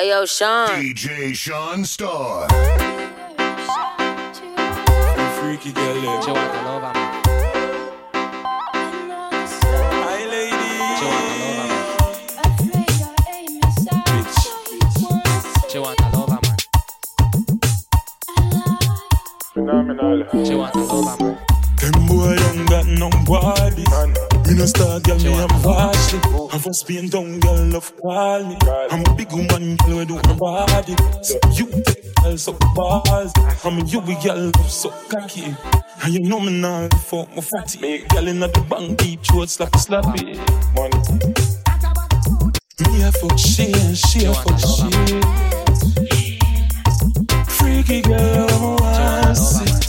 Hey yo, Shaun. DJ Shaun Starr. Freaky girl, yeah. She want to love her, man. Hi, lady. She want to love her, man. Bitch. She want to love her, man. Phenomenal. She want to love her, man. Them boy don't got no body. Me no star girl, me I'm washy. I'm from Spain, down girl, love call me. I'm a big woman, girl, we do my body. So you take girl so balls. I'm a you girl, love so cocky. And you know me now, fuck my fatty. Girl in the bank, deep throat, slappy, slappy. Me a fuck she and she a fuck she. Freaky girl, I'm a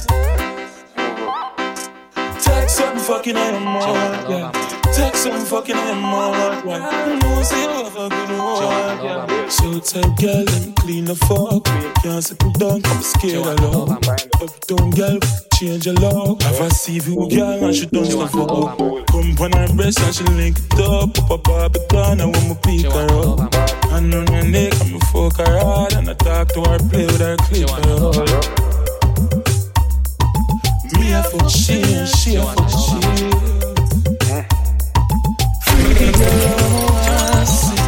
fucking I am more, yeah. Take some fucking I am more, yeah. You know, say you have a good one, yeah. So tell girl, let me clean the fuck. Can't settle down, I'm scared of love. Up down, girl, change your love. Have a CV, girl, and she don't stuff for up. Come on her breast and she link it up. Up a barbie down, I want me pick her up. And on her neck, I'm a fuck her hard. And I talk to her, play with her, clip her up. Me a fuck she a fuck she. Freaky girl, I see.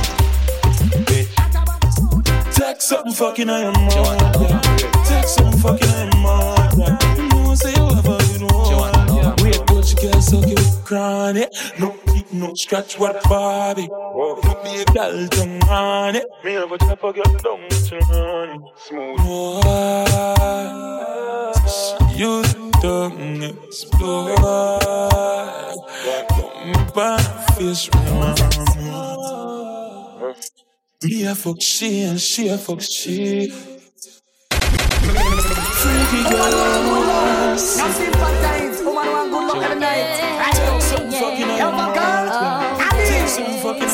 Take something fucking I am yeah. Take something fucking I am yeah. You know say you. But you get so cute, chronic. No kick, no scratch, what Bobby. Put me a girl tongue on it. Me have a chop a girl down, turn smooth. You don't explore. Don't buy fish round. Me a fuck she and she a fuck she. Freaky girl, Now sympathize, good every night. Some fucking Yo, on oh my girl, I Take need some fucking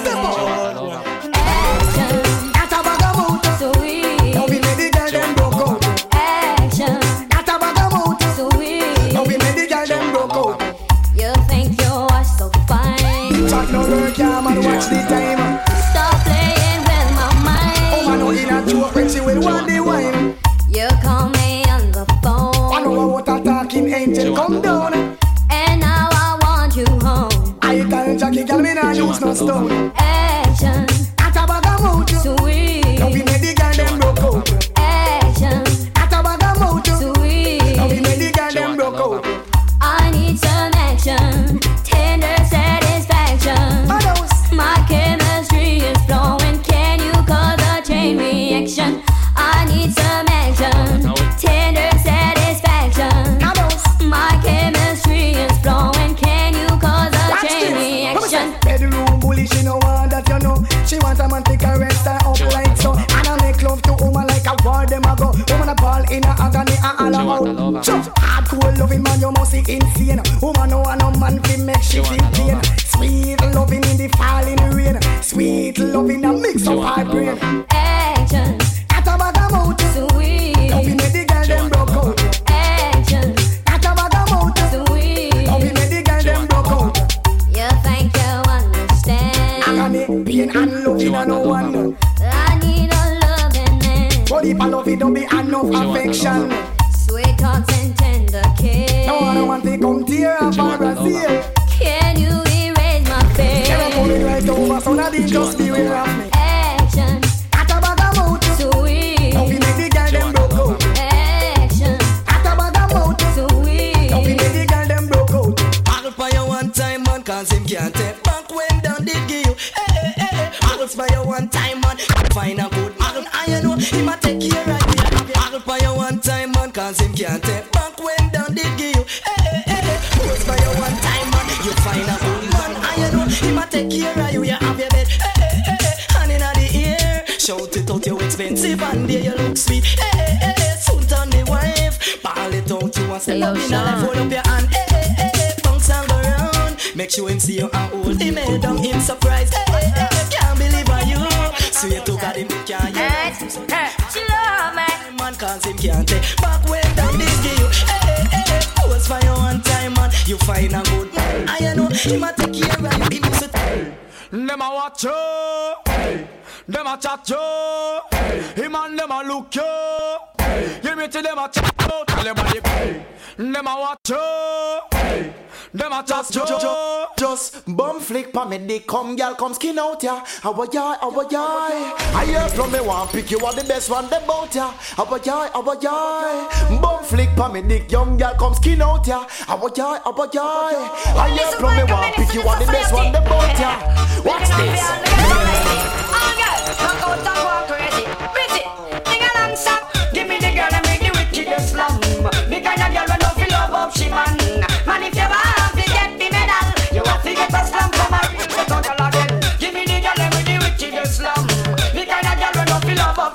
nah use cause him can't take back when down give you. Hey, hey, hey, I'll buy you one time, man, you find a good man. I know him a take care of you. You have your bed, hey, hey, hey, hey, in the ear. Shout it out, you expensive and there you look sweet. Hey, hey, hey, hey, soon turn the wife. Ball it out, you want step Hey, up in a life, Sean. hold up your hand. Hey, hey, hey, hey, bounce and go. Make sure him see you and hold him head down, him surprise. Hey, hey, hey, can't believe on you. Swear to God, him can't hear. She love me. Man, cause him can't take you find a good. I know him a take care of you. Him say, Dem a watch you, Dem a chat you, him and dem a look you. me meet dem a chat you, tell them a them a watch you. Them a just jo- jo- jo- just bum flick pa me dick. Come, girl, come skin out ya. How ya? How ya? I hear from me one pick you are the best one them bout ya. How ya? How ya? Bum flick pa me dick. Young girl, come skin out ya. How ya? How ya? I hear from me one pick you are the best one them bout ya. Watch this. Oh, girl, come out and walk crazy.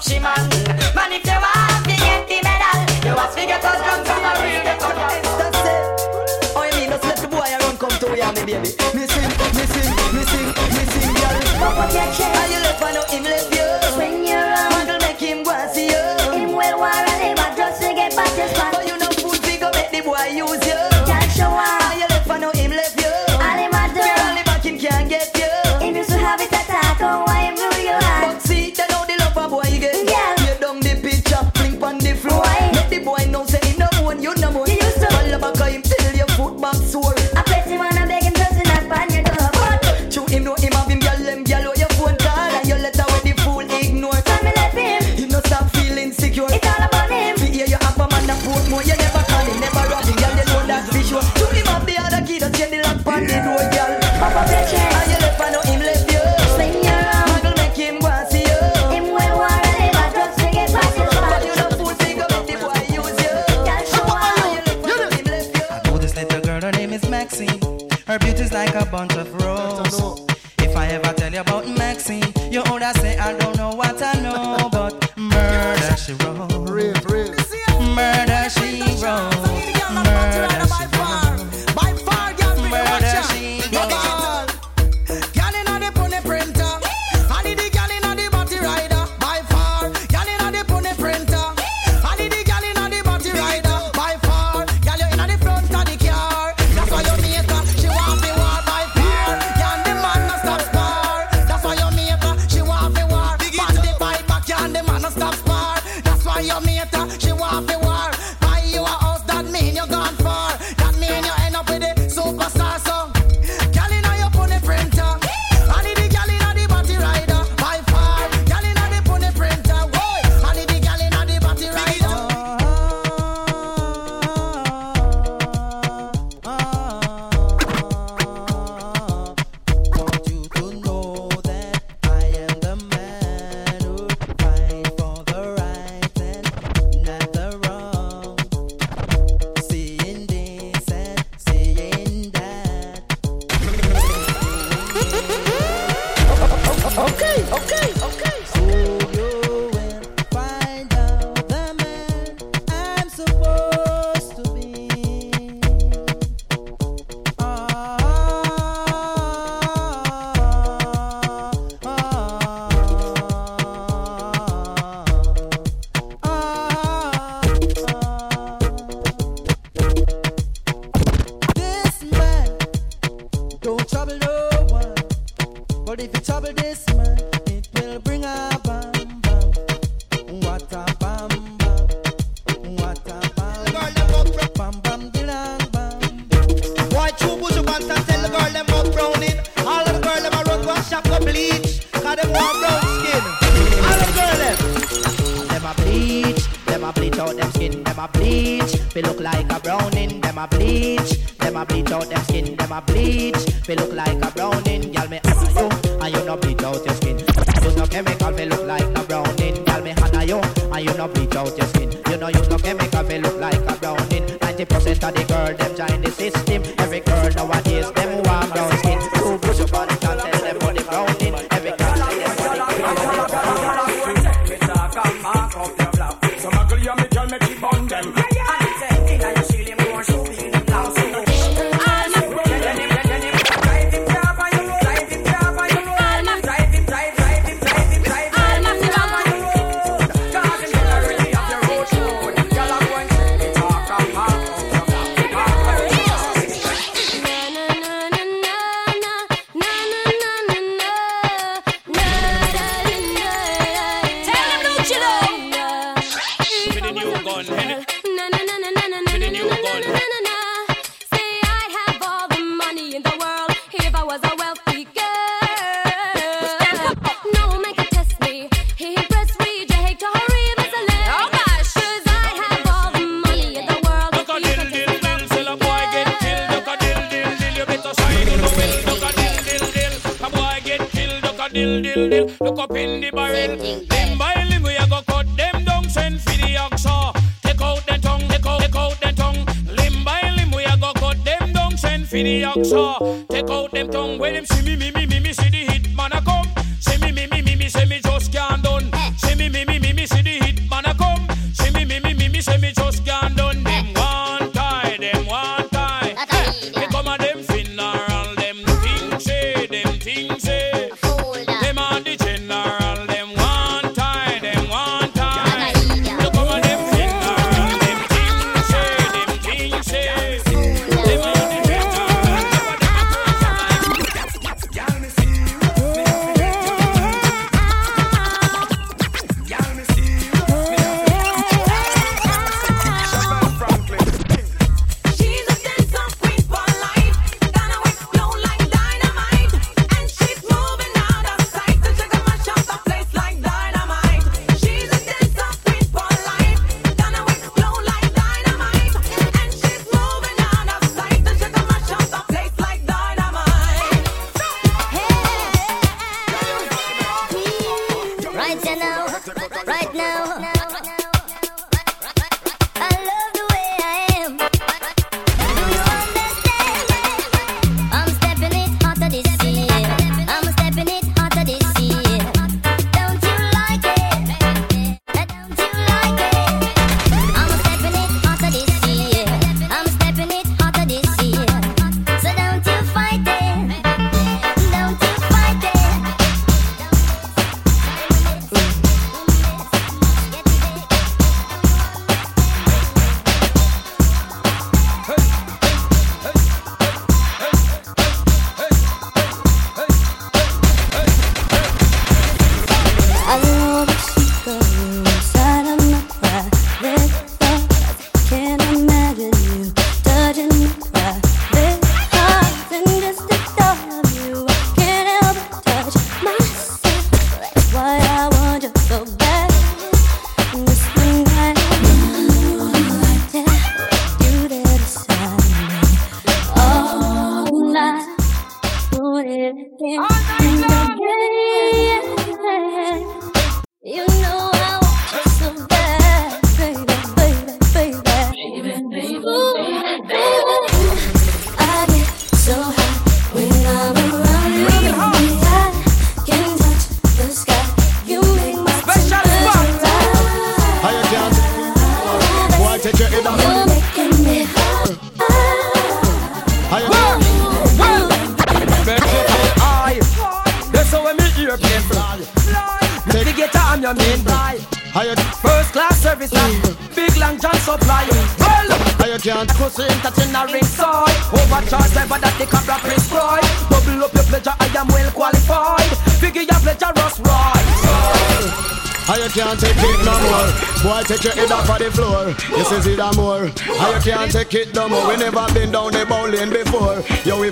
corruption man. Man, if you want to get the medal, you must be get us drunk and a real get up. Oh, you mean just let the boy around come to ya, me baby. Missing, missing, missing, missing, girl. Pop up your chest. And you left for no him left you. When you're on, man will make him go and see you. Him well war and him just to get back this man. But you know food figure make the boy use you. dill, dill, dill. Look up in the barrel. Limb by limb, we a go cut them down. Send for the ax. Take out the tongue, take out, take out the tongue. Limb by limb, we a go cut them down. Send for the ax. Take out them tongue. Where them see me, me, me, me, me, see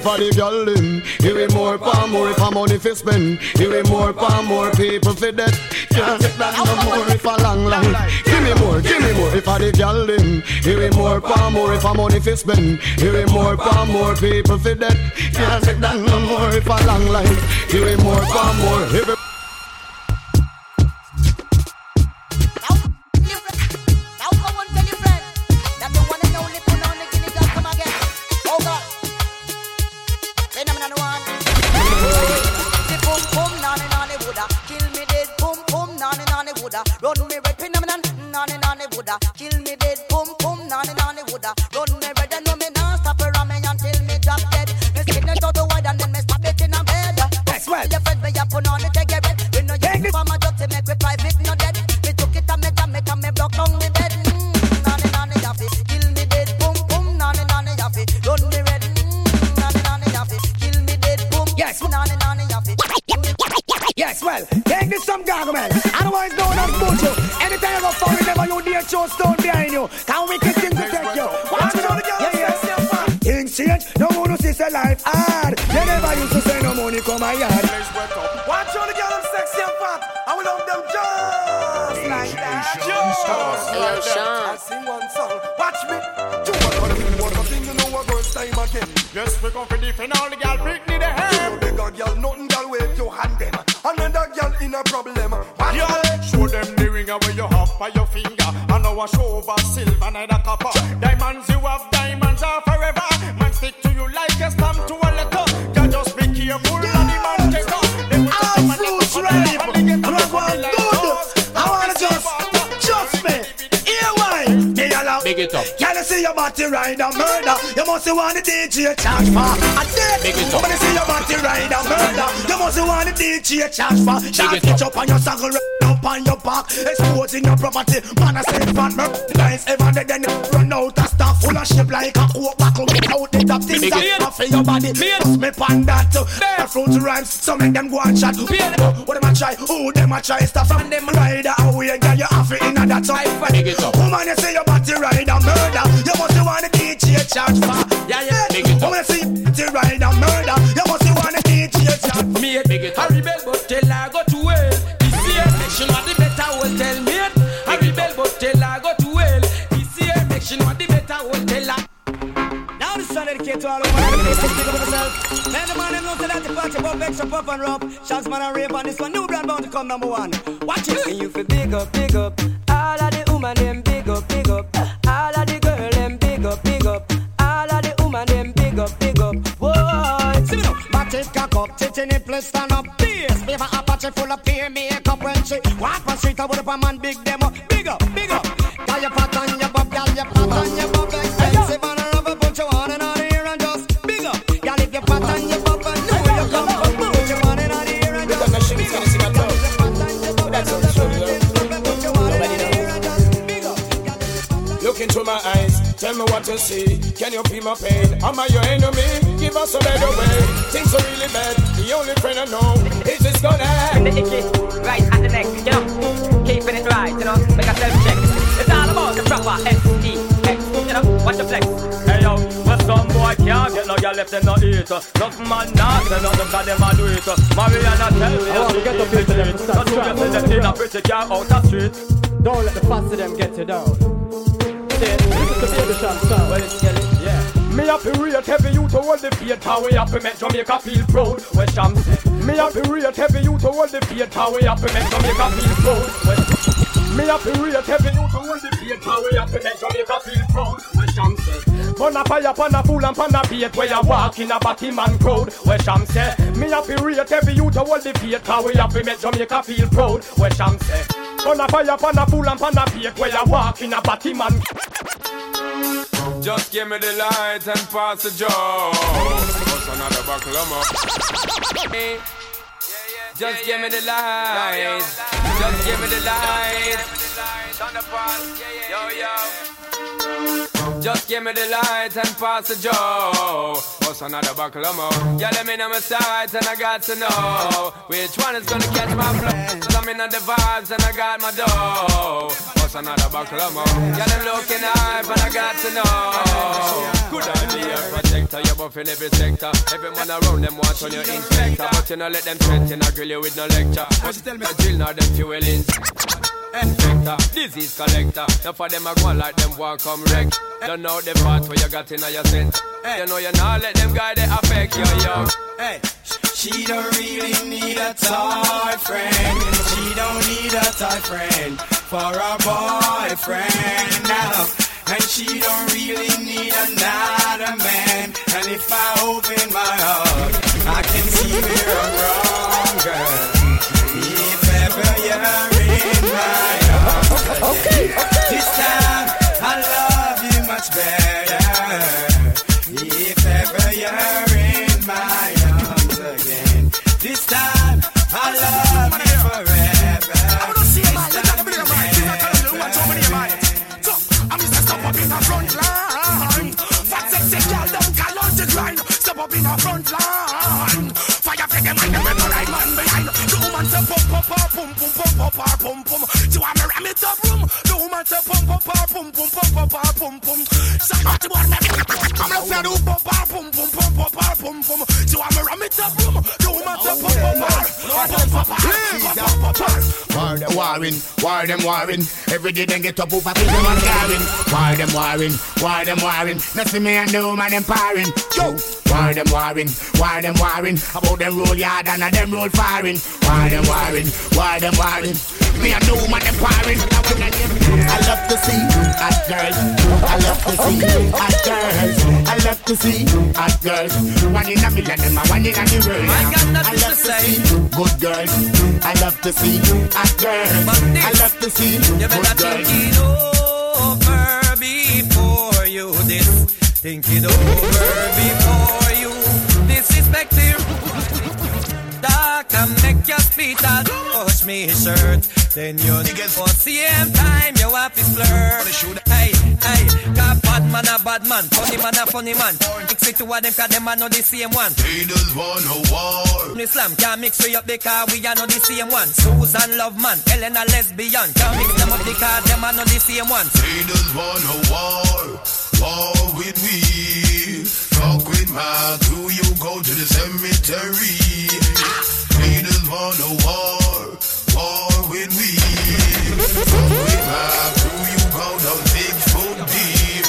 for the girl them. Here we more for more if I'm money fi spend. Here we more for more people fi dead. Can't take that no more if I long life. Give me more, give me more if I the girl them. Here we more for more if I'm money fi spend. Here we more for more people fi dead. Can't take that no more if I long life. Give me more for more. Here we charge for. It pitch up. on your saddle, up on your back, exposing your property. Man, I say fan merchandise. Ever they then run out of stuff full of shit like a coke buckle. Out the top things that off your body. Bust me pan that. The fruit rhymes, so make them go and chat. What them a try? Who them a try? Stop from them rider away, girl. You have it in a that time. Woman, you say your body ride a murder. You must want the DJ charge for. Yeah, yeah. Extra pop and rub. Shots, man, and rave on this one. New brand bound to come number one. Watch it. And you feel big up, big up. All of the woman them big up, big up. All of the girl them big up, big up. All of the woman them big up, big up. Whoa, see me now. Back it, cock up, tit in it, place stand up. Bass, beaver Apache full of peer makeup when she walk on street. I would up a man, big them tell me what you see. Can you feel my pain? Am I your enemy? Give us a better way. Things are really bad. The only friend I know is this gonna The icky, right at the neck, you know. Keeping it right, you know. Make a self check. It's all about the proper S E X, you know. Watch the flex. Hey yo, but some boy can't get no girl left them no eat. Nothing man not say nothing cause them a do it. Mariana tell me Oh, we get the people them to start Not strap. to get them in a pretty car out the street. Don't let the fast of them get you down. See, this is the shop sound. Well. Me happy rate heavy you to hold the faith How we happy make Jamaica feel proud Sham say Me happy rate heavy you to hold the faith How we happy make Jamaica feel proud Where Me happy rate heavy you to hold the faith How we happy make Jamaica feel proud Where Sham say Burn a fire pan a fool and pan a bait Where you walk in a batty man crowd Where Sham say Me happy rate heavy you to hold the faith How we happy make Jamaica feel proud Where Sham say Burn a fire pan a fool and pan a bait Where you walk in a batty man Just give me the light and pass the joe. What's another buckle of more? Just give me the light. Just give me the light. Page, yo, yo. Just give me the light and pass the joe. What's another buckle of more? Yeah, let me know my sides and I got to know which one is gonna catch my flow. I'm in the vibes and I got my dough. What's another buckle of more? Yeah, them looking hype but I got to know. Good idea, protector, you're buffing every sector. Every man around them want on your inspector, but you know let them threaten, I grill you with no lecture. What you tell me? I drill now them fueling. Infector, disease collector. Now for them I go like them walk come wreck. Don't know the part where you got in your center. You know you not let them guy they affect you, yo. Hey. She don't really need a toy friend. She don't need a toy friend for a boyfriend now. And she don't really need another man. And if I open my heart, I can see where I'm wrong, girl. If ever you're okay, this time I love you much better. If ever you're in my arms again, this time I love you forever. I don't see my look at the video, right? You got to watch how many I'm just step up in the front line. Fat sexy girl, don't call on the grind. Step up in the the top room. No matter pum pum pa pum pum pum pum pa pum. Somebody want me pum pum. I'm not saying pum pa pum pum pum pum pa pum pum. So I'm a ram it up room. No matter pum pum pa pum pum pa pum pum pa. War them warring, war them warring. Every day them get up over people and carrying. War them warring, war them warring. Nothing me and no man empowering. Yo. Why them warring, why them warring About them roll yard and a them roll firing Why them warring, why them warring me and no man empowering. I love to see hot girls. I love to see hot girls. I love to see hot girls. One in a million, them a one in a the world. I love to see good girls. I love to see hot girls. I love to see You good girls. think it over before you this. Think it over before you disrespect him. And make your speech and push me shirt. Then you niggas for same time you have to flirt. Hey, hey, got bad man a bad man, funny man a funny man. Mix it to of them cause them are not the same one. They just want a war. Islam can't mix we up because we are not the same one. Susan love man, Ellen a lesbian. Can't mix them up because them are not the same one. They just want a war. War with me. Talk with Mark. Do you go to the cemetery? Want a war. War with me. You big foot deep?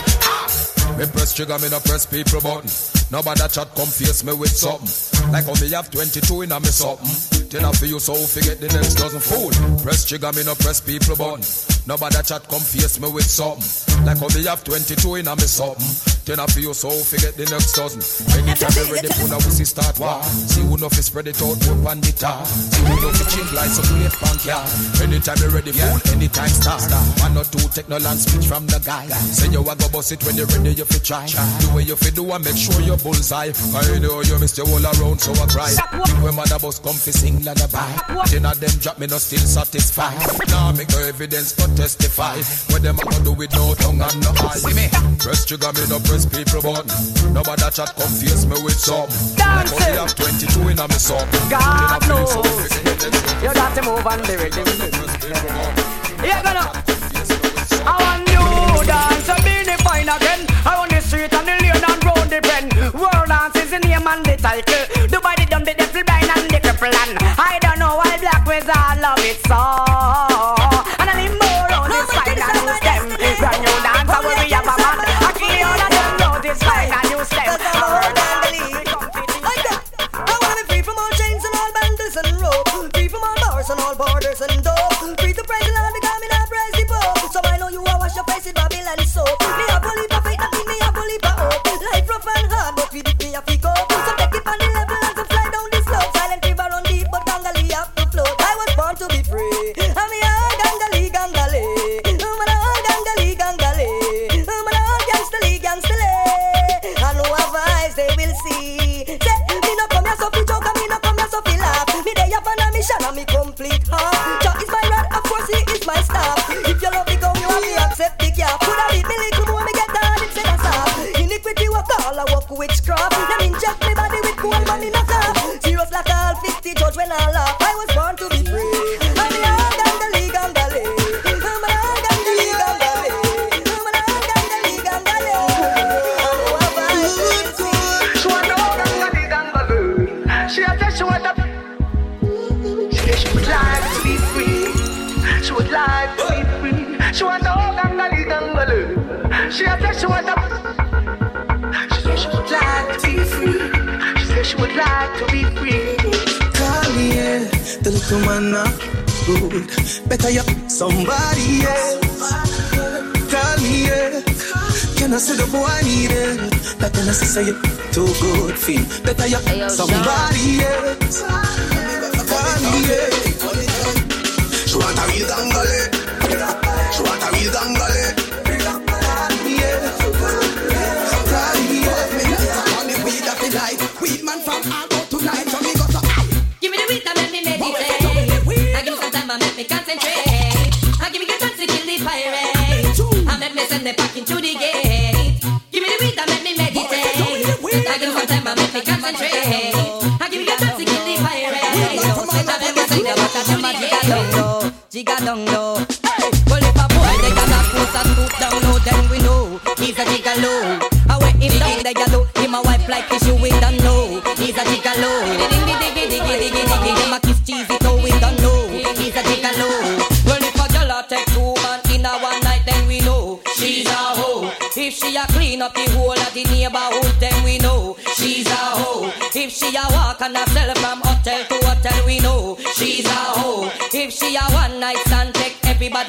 Me press trigger, me no press people button. Nobody chat come face me with something. Like how me have 22 in a me something. Then I feel so forget the next dozen fool. Press trigger, me no press people button. Nobody chat come face me with something. Like how me have 22 in a me something. Then I feel you so forget the next dozen. Anytime me ready for now, we see start war. See who know fi spread it out, put on the tar. See who know fi chill like some great punk, yeah. Anytime me ready, fool, anytime start. One or two take no land speech from the guy. Say you a go bust it when you ready, you fi try. The way you fi do and make sure you bullseye. I know you missed your all around, so I cry. Think when mother bus come fi sing lullaby. Ten of them drop me no still satisfied. Now make no evidence but testify. What them a go do with no tongue and no eye. See me? Press trigger me no press people button. Nobody chat come face me with some. Like how have 22 in a me song. God knows. You got to move on the rhythm. Yeah, gonna. I want new dance and be the fine again. Around the street and the lane and round the bend. World dance is the name and the title. The body done the devil blind and the cripple and I don't know why black all love it so. orders and doors. say the boy need it That tell us to say you too good feel. Better you somebody else. dong dong.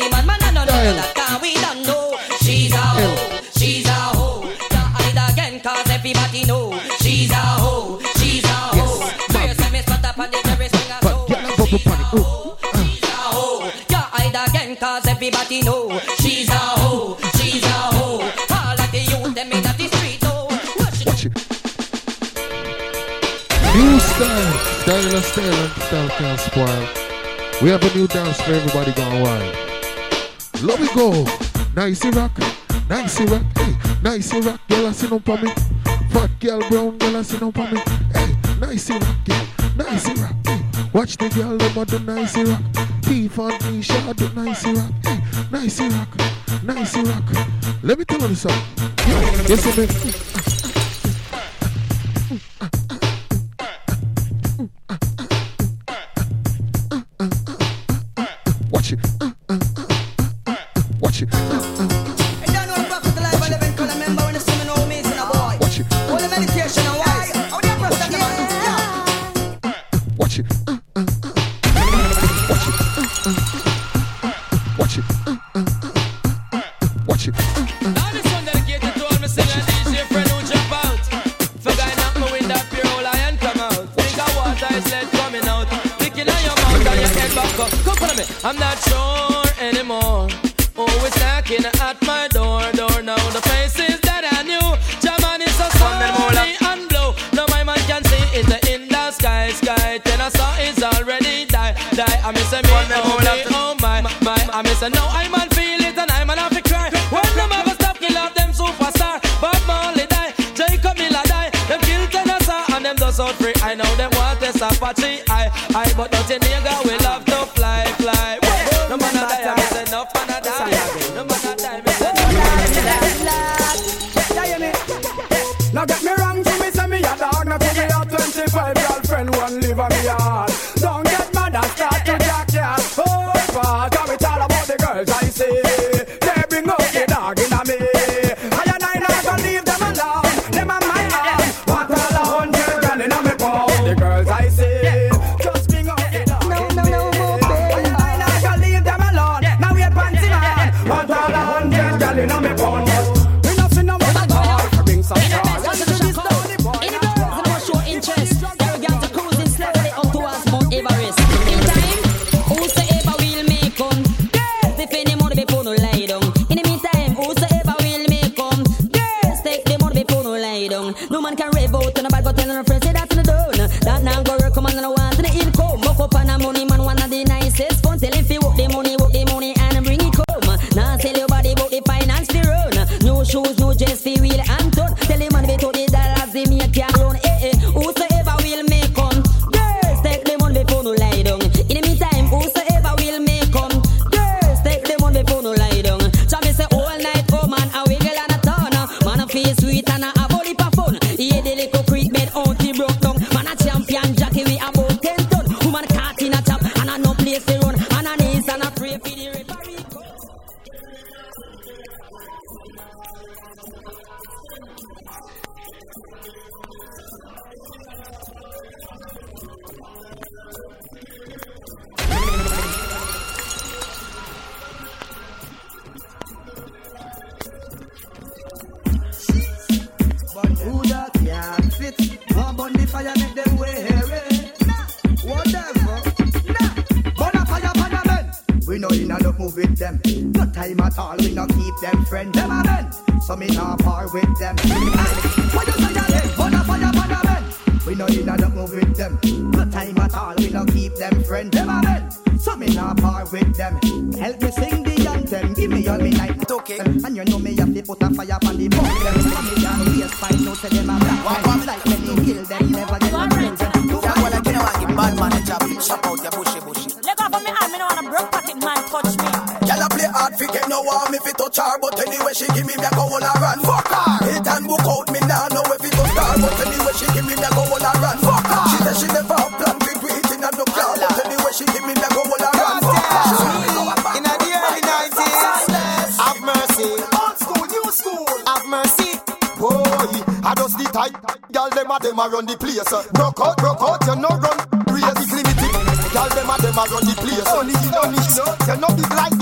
the man, man, I don't that, cause we don't know. She's a hoe, she's a hoe. Can't hide again, cause everybody know. She's a hoe, she's a hoe. Yes, Where you see me spot up on the terrace, sing a soul. She's a hoe, she's a hoe. Can't hide again, cause everybody know. She's a hoe, she's a hoe. All of the youth, them in the street, oh. Watch it. New style, style, style, style, style, style, style. We have a new dance for everybody going wild. Let me go. Nice rock, nice rock, hey, nice rock, girl, I see no for. Fat girl, brown girl, I see no for. Hey, nice rock, girl, nice rock, hey. Watch the girl, them a do nice rock. Teeth on me, shot do nice rock, hey, nice rock, nice rock. Let me tell you something. You see me? Girl, them a run the place. Only you know, you know big like the bass. Wind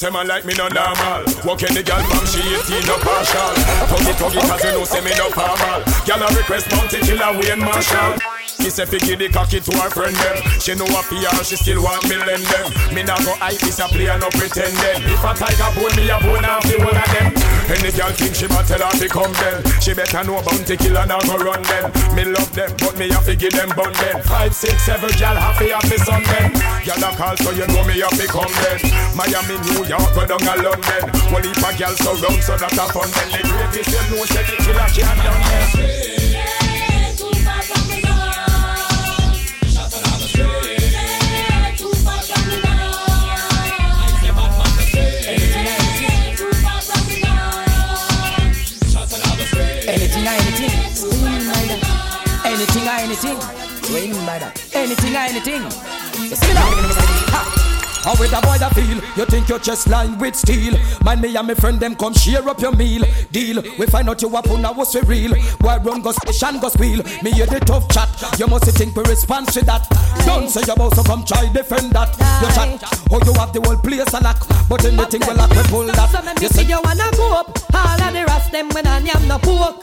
say man like me no normal. Walking the girl from she 18 no partial. Tuggy tuggy cause you know say me no formal. Girl a request Bounty Killer Wayne Marshall. He say fi give the cocky to her friend them. She know a PR, she still want me lend them. Me nah go hype this a play no pretending. If a tiger bone me a bone off the one of them. Any girl think she might tell her to come then. She better know Bounty Killer now go run them. Me love them, but me have to give them bun them. Five, six, seven, girl happy happy son them. Girl a call so you know me have to come then. Miami, New York, go down a London. One heap of girls surround so that a fun then. The greatest you know say the killer can't done them. Anything or anything. What you mean by that? Anything or anything. You see me now? Ha. How with a boy that feel? You think your chest lined with steel? Mind me and my friend them come share up your meal. Deal. We find out you up on what's for real. Why run go station go squeal? Me hear the tough chat. You must think we respond to that. Don't say you about so come try defend that. You chat. Oh you have the whole place a lock. But anything we lock we pull that. So You see say you wanna go up. All of the rest them when I am no pork.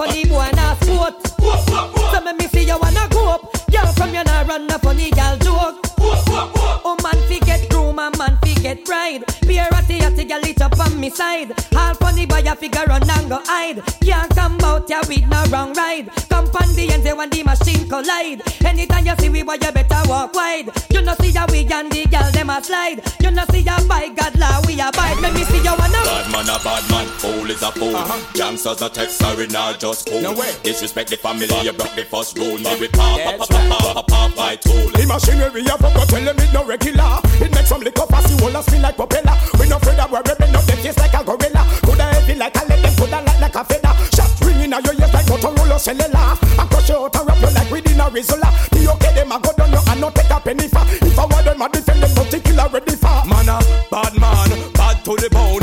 Funny boy na sport. So me see you wanna go up. Girl from you nah run a funny girl joke. Oh man fi get groom and man fi get bride. Be a ratty ratty girl it up on me side. All funny boy a figure run and go hide. Can't come out ya with no wrong ride. Come on the end when the machine collide. Anytime you see we boy you better walk wide. You know see ya we and the girl them a slide. You know see ya by God law we abide. Let me see you bad man, fool is a fool. Uh-huh. Gangsters are text, sorry, not just fool. No way. Disrespect the family, you broke the first rule. Me with pop, pop, pop, pop, pop, pop, my tool. The machinery I fuck, tell them it no regular. It makes some liquor pass, you all spin like propeller. We no afraid that we're ripping up the face like a gorilla. Coulda heavy like a lead, coulda light like a feather. Shot ringing out your ears like Motorola cellular. I crush your out and wrap you like within a rizola. The okay, them I go down, you and no take a penny for. If I want them, I defend them, but they kill already for. Man, a bad man, bad to the bone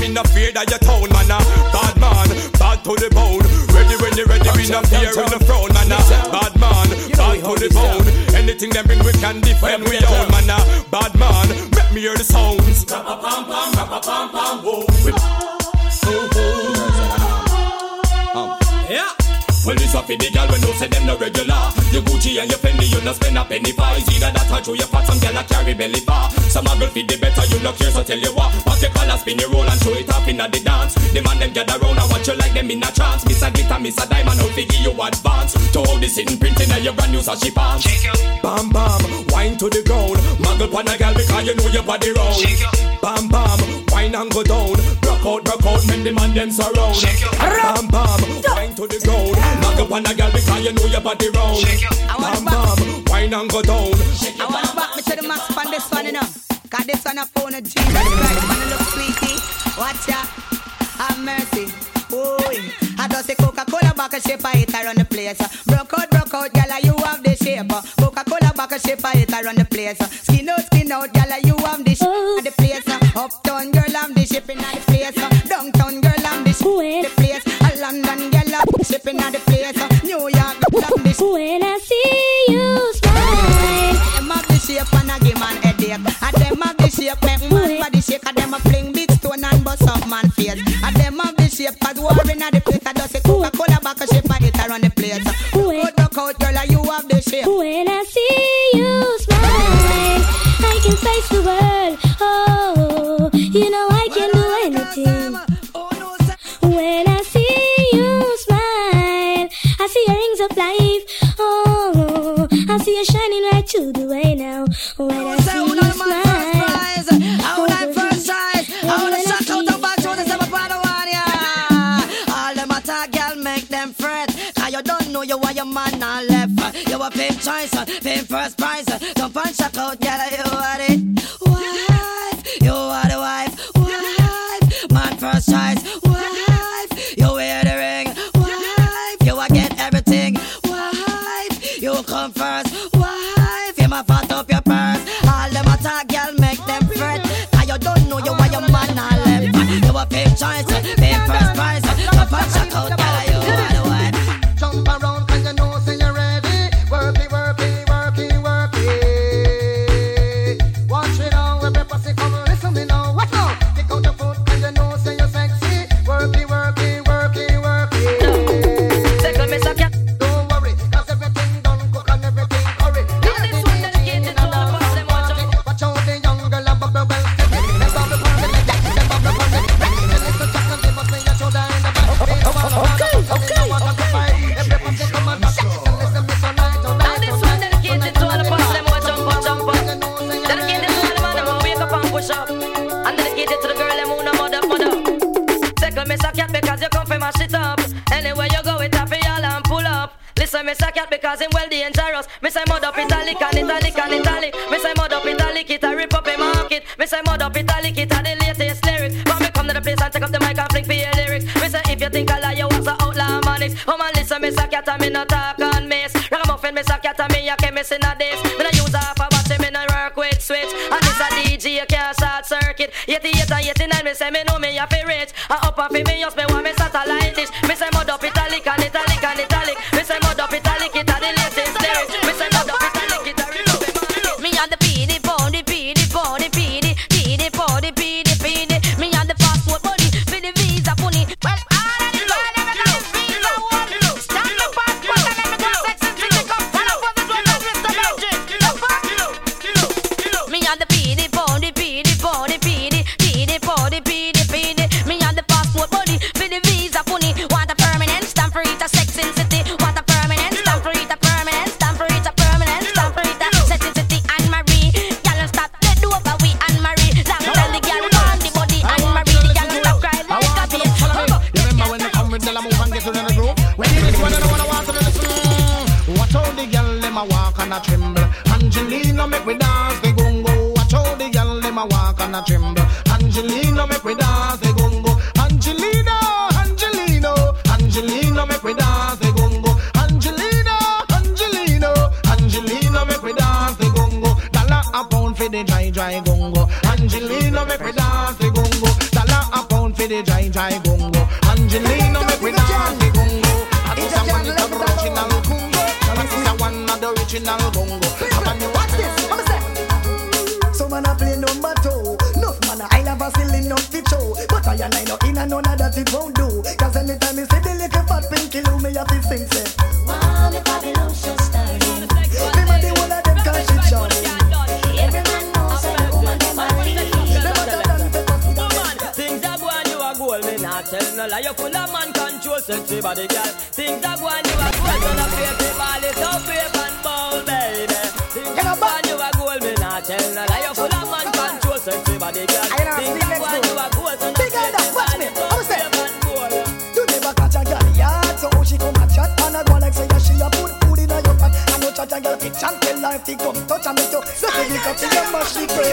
ring head of your town, man. Bad man, bad to the bone. Ready when you ready, we not fear in the front, man. Bad man, bad to the bone. Anything them bring, we can defend we own, man. Bad man, make me hear the sounds. Pam pam pam, pam pam pam. Yeah. Well, this a for the gal when no say them no regular. Your Gucci and your Fendi, you no spend a penny for. It's either that or through your fat, some gal a carry belly bar. Some a girl feed the better, you no care, so tell you what. Pop your collar, roll and show it off inna the dance. The man them gather round and watch you like them in a trance. Miss a glitter, miss a diamond, out figure you advance. To all this sitting printing and your brand new sashi pants. Bam bam, wine to the ground. Muggle pon a gal because you know your body round. Bam bam, wine and go down. Rock out, rock out, make the man them surround. Bam bam, wine to the ground. Muggle pon a gal because you know your body round. Bam bam, wine and go down. I wanna back me to the max on this one, you know. Cause this one a phone of Jesus Christ. Wanna look sweetie? Watch ya. Have mercy. Boy. I just say Coca-Cola back a shape, I hit around the place. Broke out, broke out, gala, you have the shape. Coca-Cola back a shape, I hit around the place. Skin out, skin out, gala, you have the shape of the place. Uptown girl, I'm the shipping at the place. Downtown girl, I'm the shape the place. A London girl, I'm shipping at the place. New York, I'm the When I see you smile, them have the shape and I give man headache. And them have the shape make man body shake. And them a fling big stone and bust up man face. And them have the shape cause war in the place. I just say Coca-Cola back a shape and it around the place. Good look out girl, and you have the shape. when I see you smile, I can face the world. Oh, you know I can do anything. Oh, when I see you smile, I see your rings of life. Oh, I see you shining right through the man on left. You uh, uh, a pimp choice, pimp first prize. Jump and shock out, girl, say me know me a I gongo. Angelina make we dance the gongo. I do someone the original congo. I see someone the original gongo. Watch this, what I say? So man I play number two. No man I a silly enough to show. But I and I know in and none of that it won't do. Cause anytime you see the little fat pinky loo, me have to sing say. One if I belong, no lie. You full of man control, sexy body girl. Things are going, you are gold, so no paper ball it up, paper and bowl, baby. Things are going, you are gold, me not tell no lie. You full of man control, sexy body girl. Things are going, you are gold, so elder, paper watch ball me. it up, I'ma say. paper and bowl. You never catch a girl yard, so she come a chat and a go like say yeah, she a put food in your pot. I know chat a girl fit and tell her if she come touch and make you look at the cut in your mouth, she pray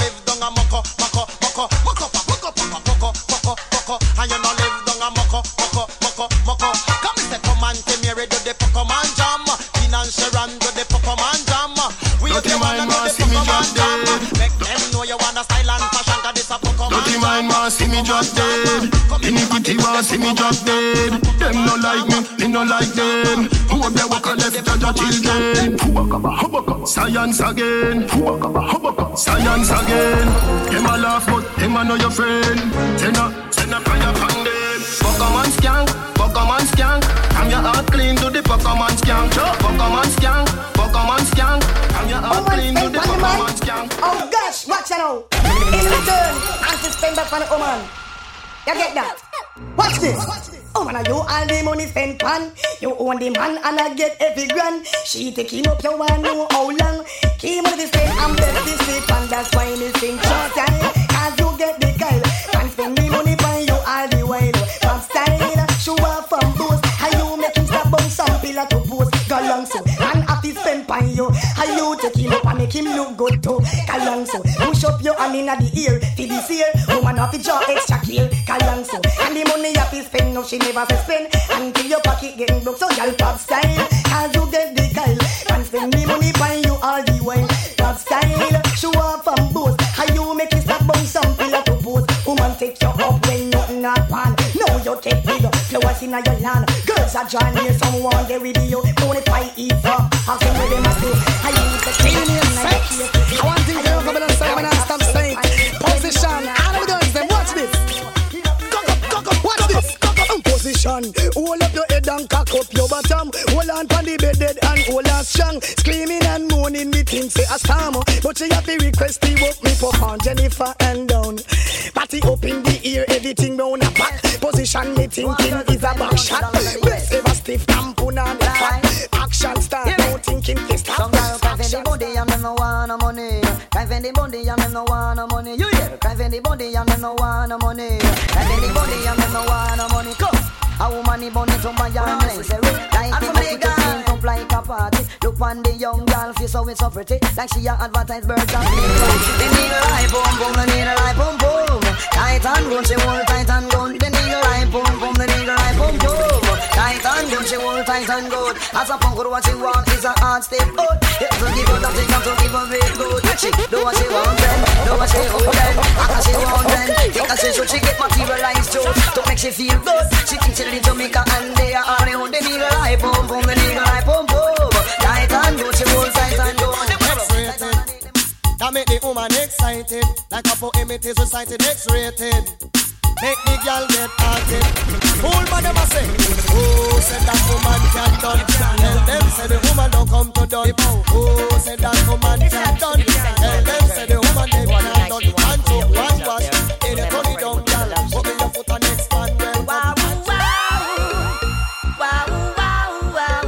live down a Moko, Moko, Moko, Moko, Moko, Moko, Moko, Moko, Moko. And you no live down a Moko, Moko, Moko, Moko. Come and say, come and come here, do the Pokemon jam. Tina and Sharon do the Pokemon jam. We Dirty you wanna do the me Pokemon jam. Make them know you want a style and fashion 'cause this a Pokemon Dirty jam. mind man, see me just dead. Iniquity see me just dead. Them no like me, me no like them. Who up there walk a left judge a children? Huwakaba, hubaka, science again. Huwakaba, hubaka, science again. Them a laugh but them a know your friend. Send a, send a fire from them. Pokemon skank, Pokemon skank. From your heart clean to the Pokemon skank. Pokemon skank, Pokemon skank. From your heart clean to the Pokemon skank. Oh gosh, watch you now. In return, Auntie spend back on the woman. You get that? Watch this. Oh man, you all the money spent pan. You own the man and I get every grand. She taking up your one know how long. Keep money spend and bless this sleep and that's why me sing short time. Cause you get the kyle. And spend the money pan you all the while. Pop style, show off from those. How you make him stop bounce some pillar to post. Go long so. Spend pan you. How you take him up and make him look good too. Kalong so. Push up your hand inna the ear. For this year, woman have to draw extra care. Kalong so. And the money have to spend, no she never say spend. Until your pocket getting broke, so y'all pop style. Cause you get the kyle. And spend the money by you all the while. Pop style, show off and boast. How you make it bounce some pillar to post. Woman take you up when nothing not pan. Now you take big flowers inna your land. Girls are joining you, someone they with you. Don't fight eat for. How can we them do? I use the the cake. I want to come in and say when I stop saying position. All of the up position. Hold up your head and cock up your bottom. Hold on pon the bed dead and hold on strong. Screaming and moaning, me think say a storm. But she have to request the work me on Jennifer and down. Party up in the ear, everything round a back. Position me thinking is a back shot. Breast ever stiff, tampon on the fat. Action start, no thinking this stop. Some girl cry the body and them no want no money. For the body and them no want no money. You hear? For the body and them no want no money. For the body and them no want no money. Come. A woman he bunny to buy her necessary. Like it make it think up like a party. Look on the young girl feel so it's so pretty. Like she a advertised birds of needle. The needle like boom boom, the needle like boom boom. Titan and she want tight and gun. The needle like boom boom, the needle like boom boom she won't find some good. As a punk, what she want is a hard step out. Yeah, to give her nothing, not to give her real good. She do what she want then, do what she hold then, act as she want then. Think as she should, she get materialized too. To make she feel good, she thinks she live in Jamaica and they are all around the nigga like boom boom, the nigga like boom boom. Tight and good, she won't tight and good. That make the woman excited, like a poem it is recited, X-rated. Make me girl get active. Fool by them I say, oh, said that woman can't done. Tell them say the woman don't come to done. Oh, said that woman can't done. Tell them say the woman they can done. And to one wash, in a coming down, girl. Put me your foot and expand well. Wow. wow, wow, wow.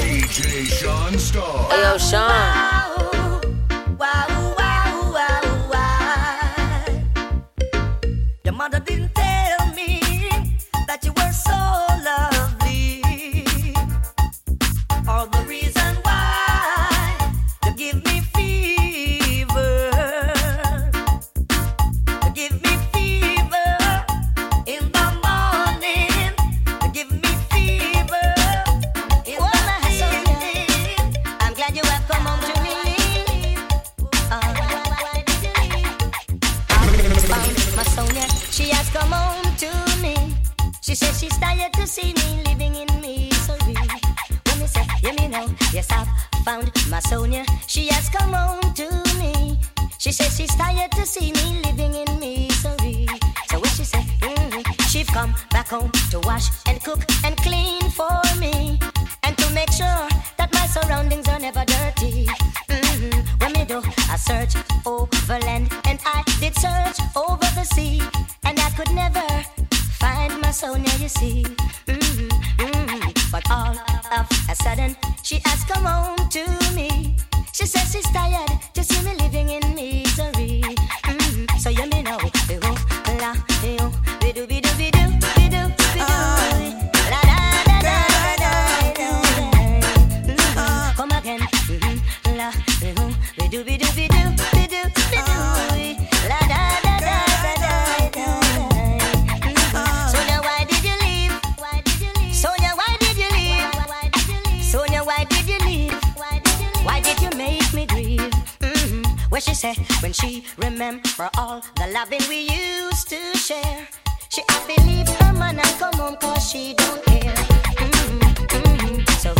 DJ Shaun Starr. Hey, yo Shaun. She has come home to me. She says she's tired to see me living in misery. When me say, you me know, yes I've found my Sonia. She has come home to me. She says she's tired to see me living in misery. So what she said, mm-hmm, she've come back home to wash and cook and clean for me, and to make sure that my surroundings are never dirty. Mm-hmm. When me do, I search overland and I did search over the sea so now you see. Mm-hmm, mm-hmm. But all of a sudden, she has come home to me. She says she's tired When she remember all the loving we used to share, she happy leave her man and come home cause she don't care. Mm-hmm, mm-hmm. So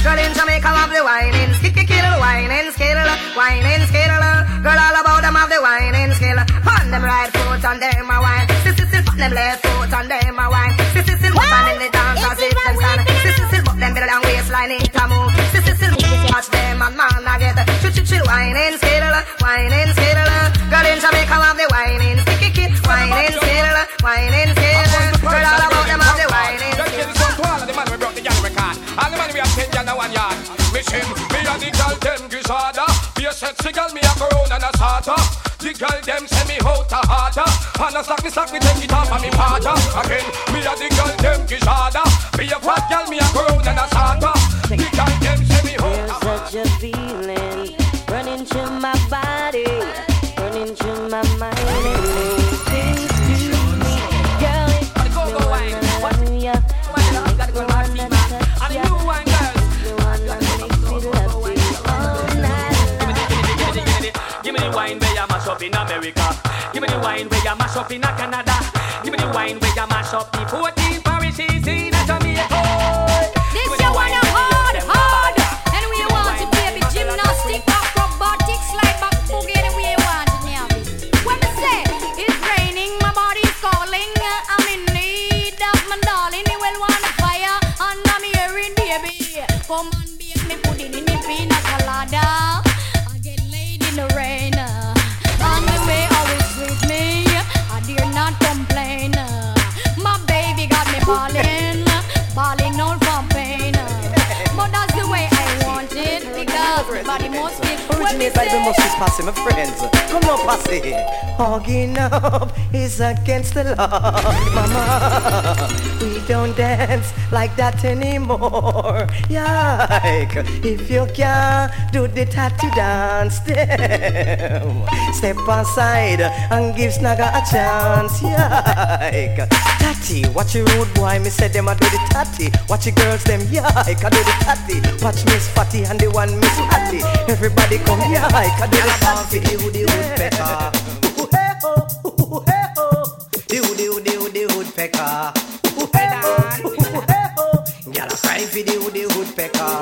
Girl in Jamaica love the whining, sticky kill, whining skill, whining skill. Girl all about them have the whining skill. On them right foot, and them a wine. Sissy still on them left foot, and them a wine. Sissy still moving in the dance as if them stand. Sissy still put them middle and waistline it a move. Sissy still watch them and man I get. Choo choo choo, whining skill, whining skill. Girl in Jamaica love the whining, sticky kill, whining skill, whining skill. Girl all about Mission, me a the gal them gizada. Be a sexy gal, me a corona and a sata. The gal them send me out a harder. And a slack me slack me take it off of me parter. Again, me a the gal them gizada. Be a fat gal, me a corona and a sata. The gal them wine where you mash up in Canada. Give me the wine where you mash up the 14 Originate by the Moses Passy, my friends. Come on, Passy. Hugging up is against the law. Mama, we don't dance like that anymore. Yike, if you can't do the tatty dance, them. Step aside and give Snagger a chance. Yike. Tatty, watch your rude boy, me said them a do the tatty. Watch your girls, them yike, I do the tatty. Watch Miss Fatty and the one Miss Hattie. Everybody come yike, I do the tatty. The the woodpecker. Ooh, hey, oh, ooh, hey, oh. The the the the woodpecker. Oh, oh. Hey, oh, ooh, hey, oh. Gyal a cry for the the woodpecker.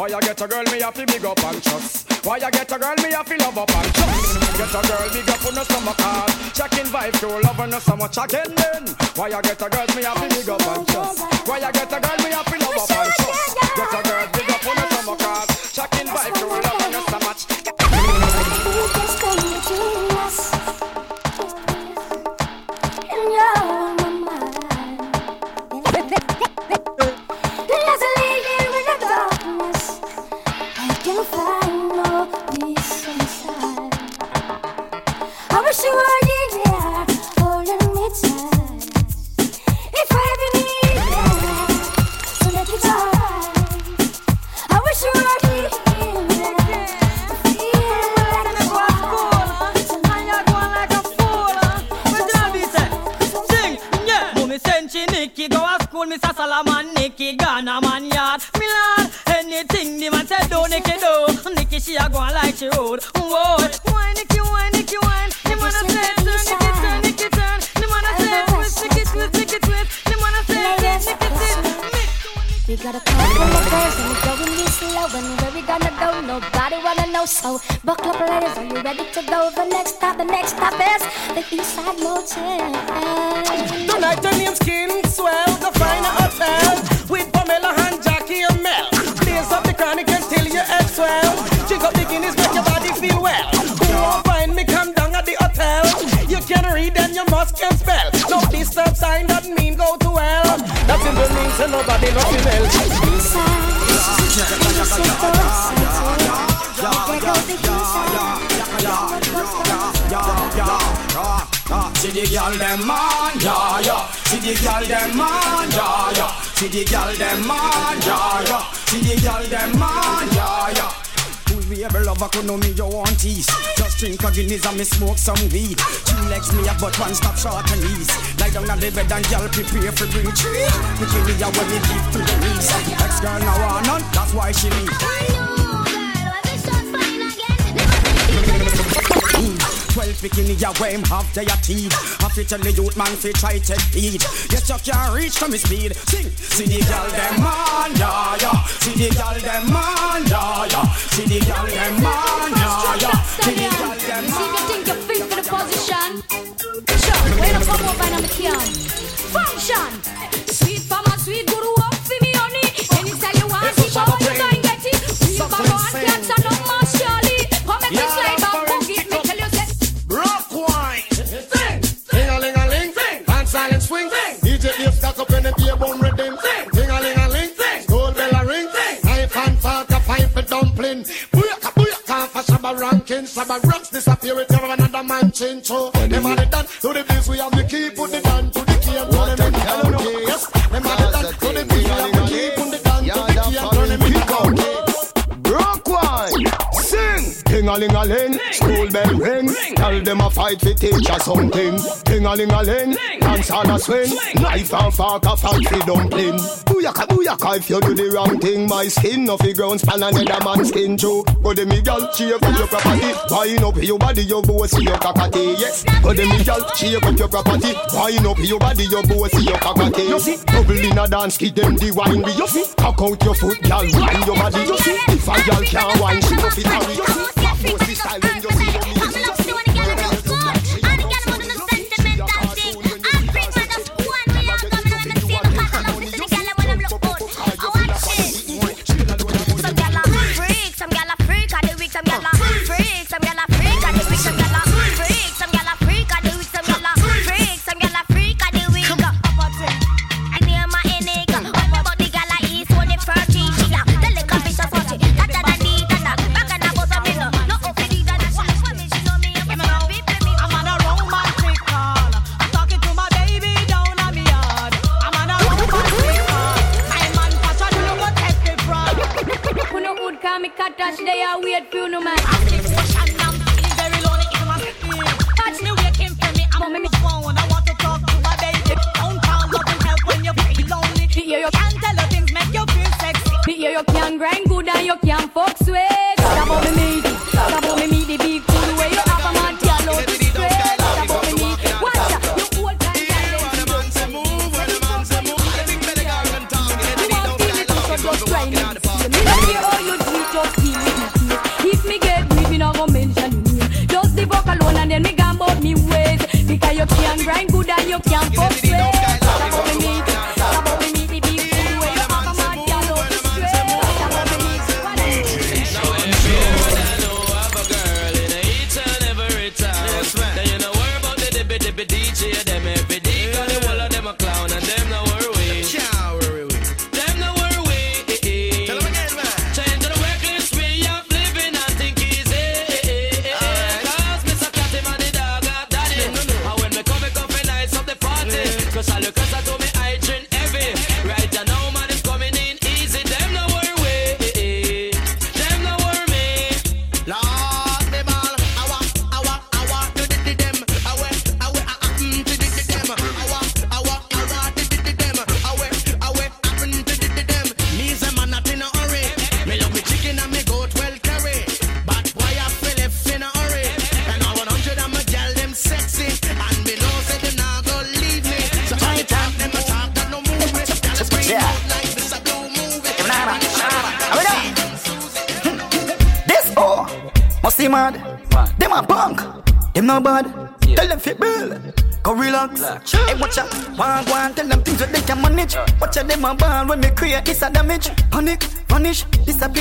Why you get a girl me have to big up and trust? Why you get a girl me have to love up and trust? Get a girl big up on the stomach card. Checking vibe to love her so much again then. Why you get a girl me have to big up and trust? Why you get a girl me have to love up and trust? Get a girl big up on the stomach card. Checking vibe to love no so Salaman, Ghana man yard. Milan, anything the man said do, Nicky do. Nicky she a go on like she road. Whoa, why Nicky, why Nicky, why? The man a say turn, Nicky turn, Nicky turn. The man a say twist, Nicky twist, Nicky twist. The man a say twist, Nicky twist. We got a couple of girls and we're going this slow And where we gonna go, nobody wanna know So buckle up ladies, are you ready to go? The next stop, the next stop is the Eastside Motel Tonight your name's King Swell, go find a hotel nobody nothing else. See the girl them man, yeah yeah. See the girl them man, yeah yeah. See the girl them man, yeah yeah. See the girl them man, yeah yeah. We ever love, I could know me, you want tease Just drink a Guinness and me smoke some weed. Two legs me up, but one stop short and knees Lie down on the bed and girl prepare for bring tree. Me kill me out when me leave to the knees. Ex-girl now none, that's why she leave 12 bikini ya wem have their teeth. Have to tell the youth man fi try take heed. Yes, you can reach to me speed. Sing, see the girl them man, ya ya. See the girl them man, ya ya. See the girl them man, ya ya. See the girl them man. See if you think you're fit for the position. Sure, wait a couple of minutes, Function, sweet for change. Some of rocks disappear, it never another man change. So, them are the done to the biz, we have the key, put it down to the key, and tell them, yes, them are the done to the biz. Ting a ling a ling, school bell ring. Tell them a fight fi teach teacher something. Ting a ling a ling, dance on a swing. Knife and fork a fight for dumpling. Booyaka booyaka if you do the wrong thing. My skin no fi ground span another man's skin too. Go the me girl, she up your property. buying up your body, your bossy, your cockatee. Yes, go the me girl, she up your property. buying up your body, your bossy, your cockatee. You see, bubble in a dance, keep them the wine. You see, cock out your foot, girl, wine your body. You see, if a girl can't wine, she no fit carry. You see. Bossy style when you see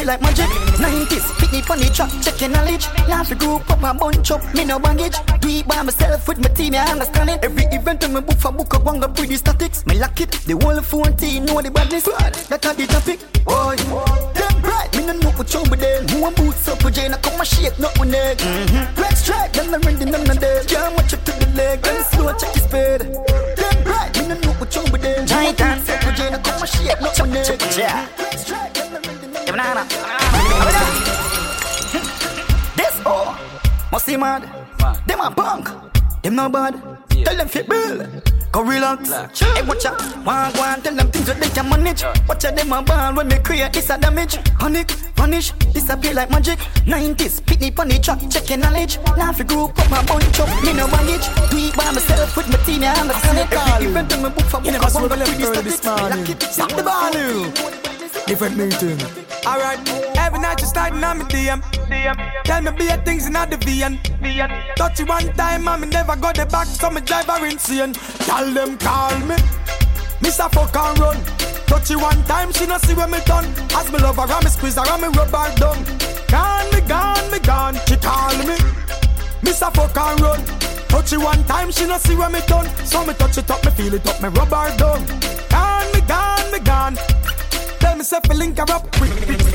like magic. 90s, pick me funny track, checking knowledge. Laugh a group up a bunch up, me no baggage. Do it by myself with my team, I understand it. Every event when me book for book, I bang up pretty statics. Me lock it, the whole phone team know the badness. That are the topic, boy. damn bright, me no know what you with them. Who boots up with Jane, I come and shake, not with them. Mm-hmm. Let's then I run mad. Them a punk. Them no bad. Yeah. Tell them fit bill. Go relax. relax. Hey, watch out. One, one. Tell them things that they can manage. Yeah. Watch out them a ball when me create. It's a damage. Panic, vanish, disappear like magic. 90s, pitney, punny, track, your knowledge. Now Laugh, group, up my bunch up. Me no baggage. Do it by myself with my team. Yeah, I'm a cynical. Every event on my book for you Never swallow the this morning. Stop the ball. Different meeting. Alright. Every night just starting on my DM. Tell me be things in the VN. Touch you one time, and me never got the back, so me drive her insane. Tell them call me, Miss a fuck and run. Touch you one time, she no see when me done. As me love her, and me squeeze her, and me rub her down. Gone, me gone, me gone. She call me, Miss a fuck and run. Touch you one time, she no see when me done. So me touch it up, me feel it up, me rub her down. Gone, me gone, me gone. Tell me say link her up quick.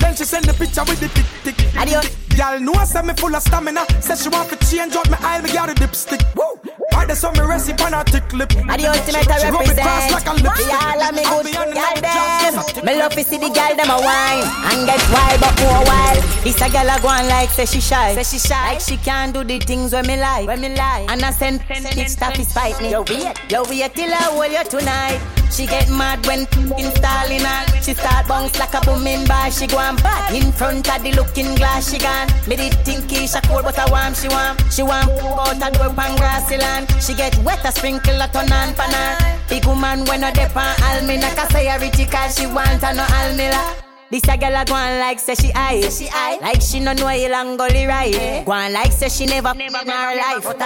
Then she send the picture with the tick tick. Adios. Girl know I say me full of stamina. Say she want to change out me aisle, me got a dipstick. Woo. Right there, so me recipe on her thick lip. I the ultimate I She rub represent. like a lipstick. We all of me good be on girl them. Me love to see the girl them a wine and get wild but more wild. This a girl a go on like say she shy, say she shy, like she can't do the things when me like, when me like. And I send it stuff is fight me. Yo wait, yo wait till I hold you tonight. She get mad when installing her. She start bounce like a booming bar. She go and bad in front of the looking glass. She gone. Me did think Keisha cold but I warm. She want. She want out a door pan grassy land. She get wet a sprinkle a ton on pan. Big woman when no dep on almina. Cause say a rich cause she want a no almila. This a girl a go on like say she high, she high. Like she no know il and gully right. Go on like say she never in her life. But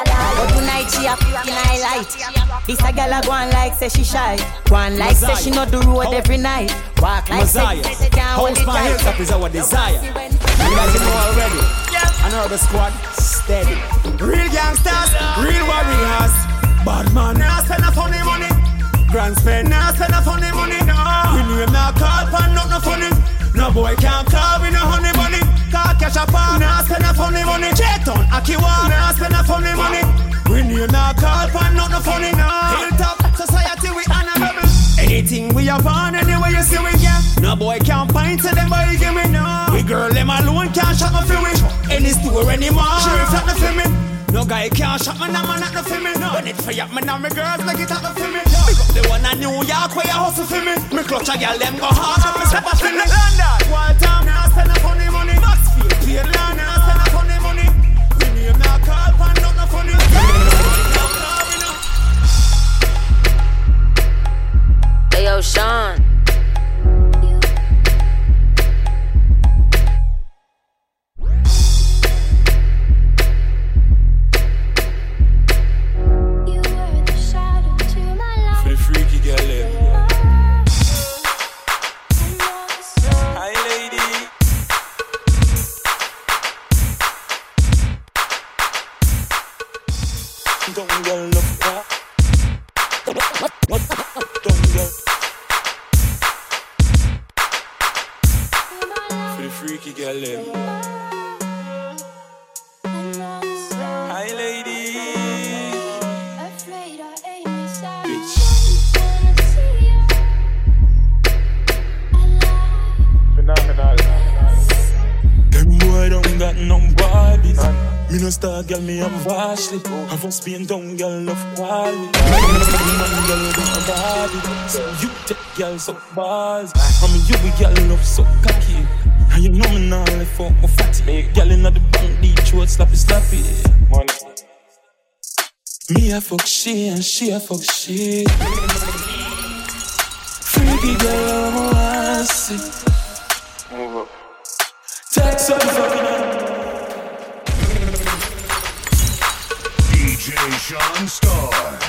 tonight she a in highlight. This a girl a go on like say she shy. Go on like say she no do road every night. Walk like say Messiah. say can't hold House it my tight. hilltop is our desire. You guys know already. And our squad steady. Real gangsters, real warriors. Bad man, nah spend a funny money. Grand spend, nah spend a funny money. No, we name nah call pan not no funny. No boy can't call we no honey bunny. Call cash a pan, nah spend a funny money. Cheton, Akiwa, nah spend a funny money. We name nah call pan not no funny. No, hilltop society we honorable. Anything we have on, anyway you see we get. No boy can't find to them boy give me no. We girl them alone can't shut for we. Any store anymore. Sheriff No guy can't shut me now man at the for me. No. When it fire me now me girls like it at the for me. Big up the one in New York where you hustle for me. Me clutch a girl them go hard and me step up for me. London, Waltham, now spend a funny money. Maxfield, Pearland, now spend a funny money. We name now call pan not no funny. Hey yo, Shaun. Being down girl love quality. Man girl don't have body. So you take girl so balls. I mean you be girl love so cocky. And you know me now left out my fatty. Girl inna the bank, deep throat slappy slappy. Me a fuck she and she a fuck she. Freaky girl, I'm a see. Move up. Take some fucking Shaun Starr.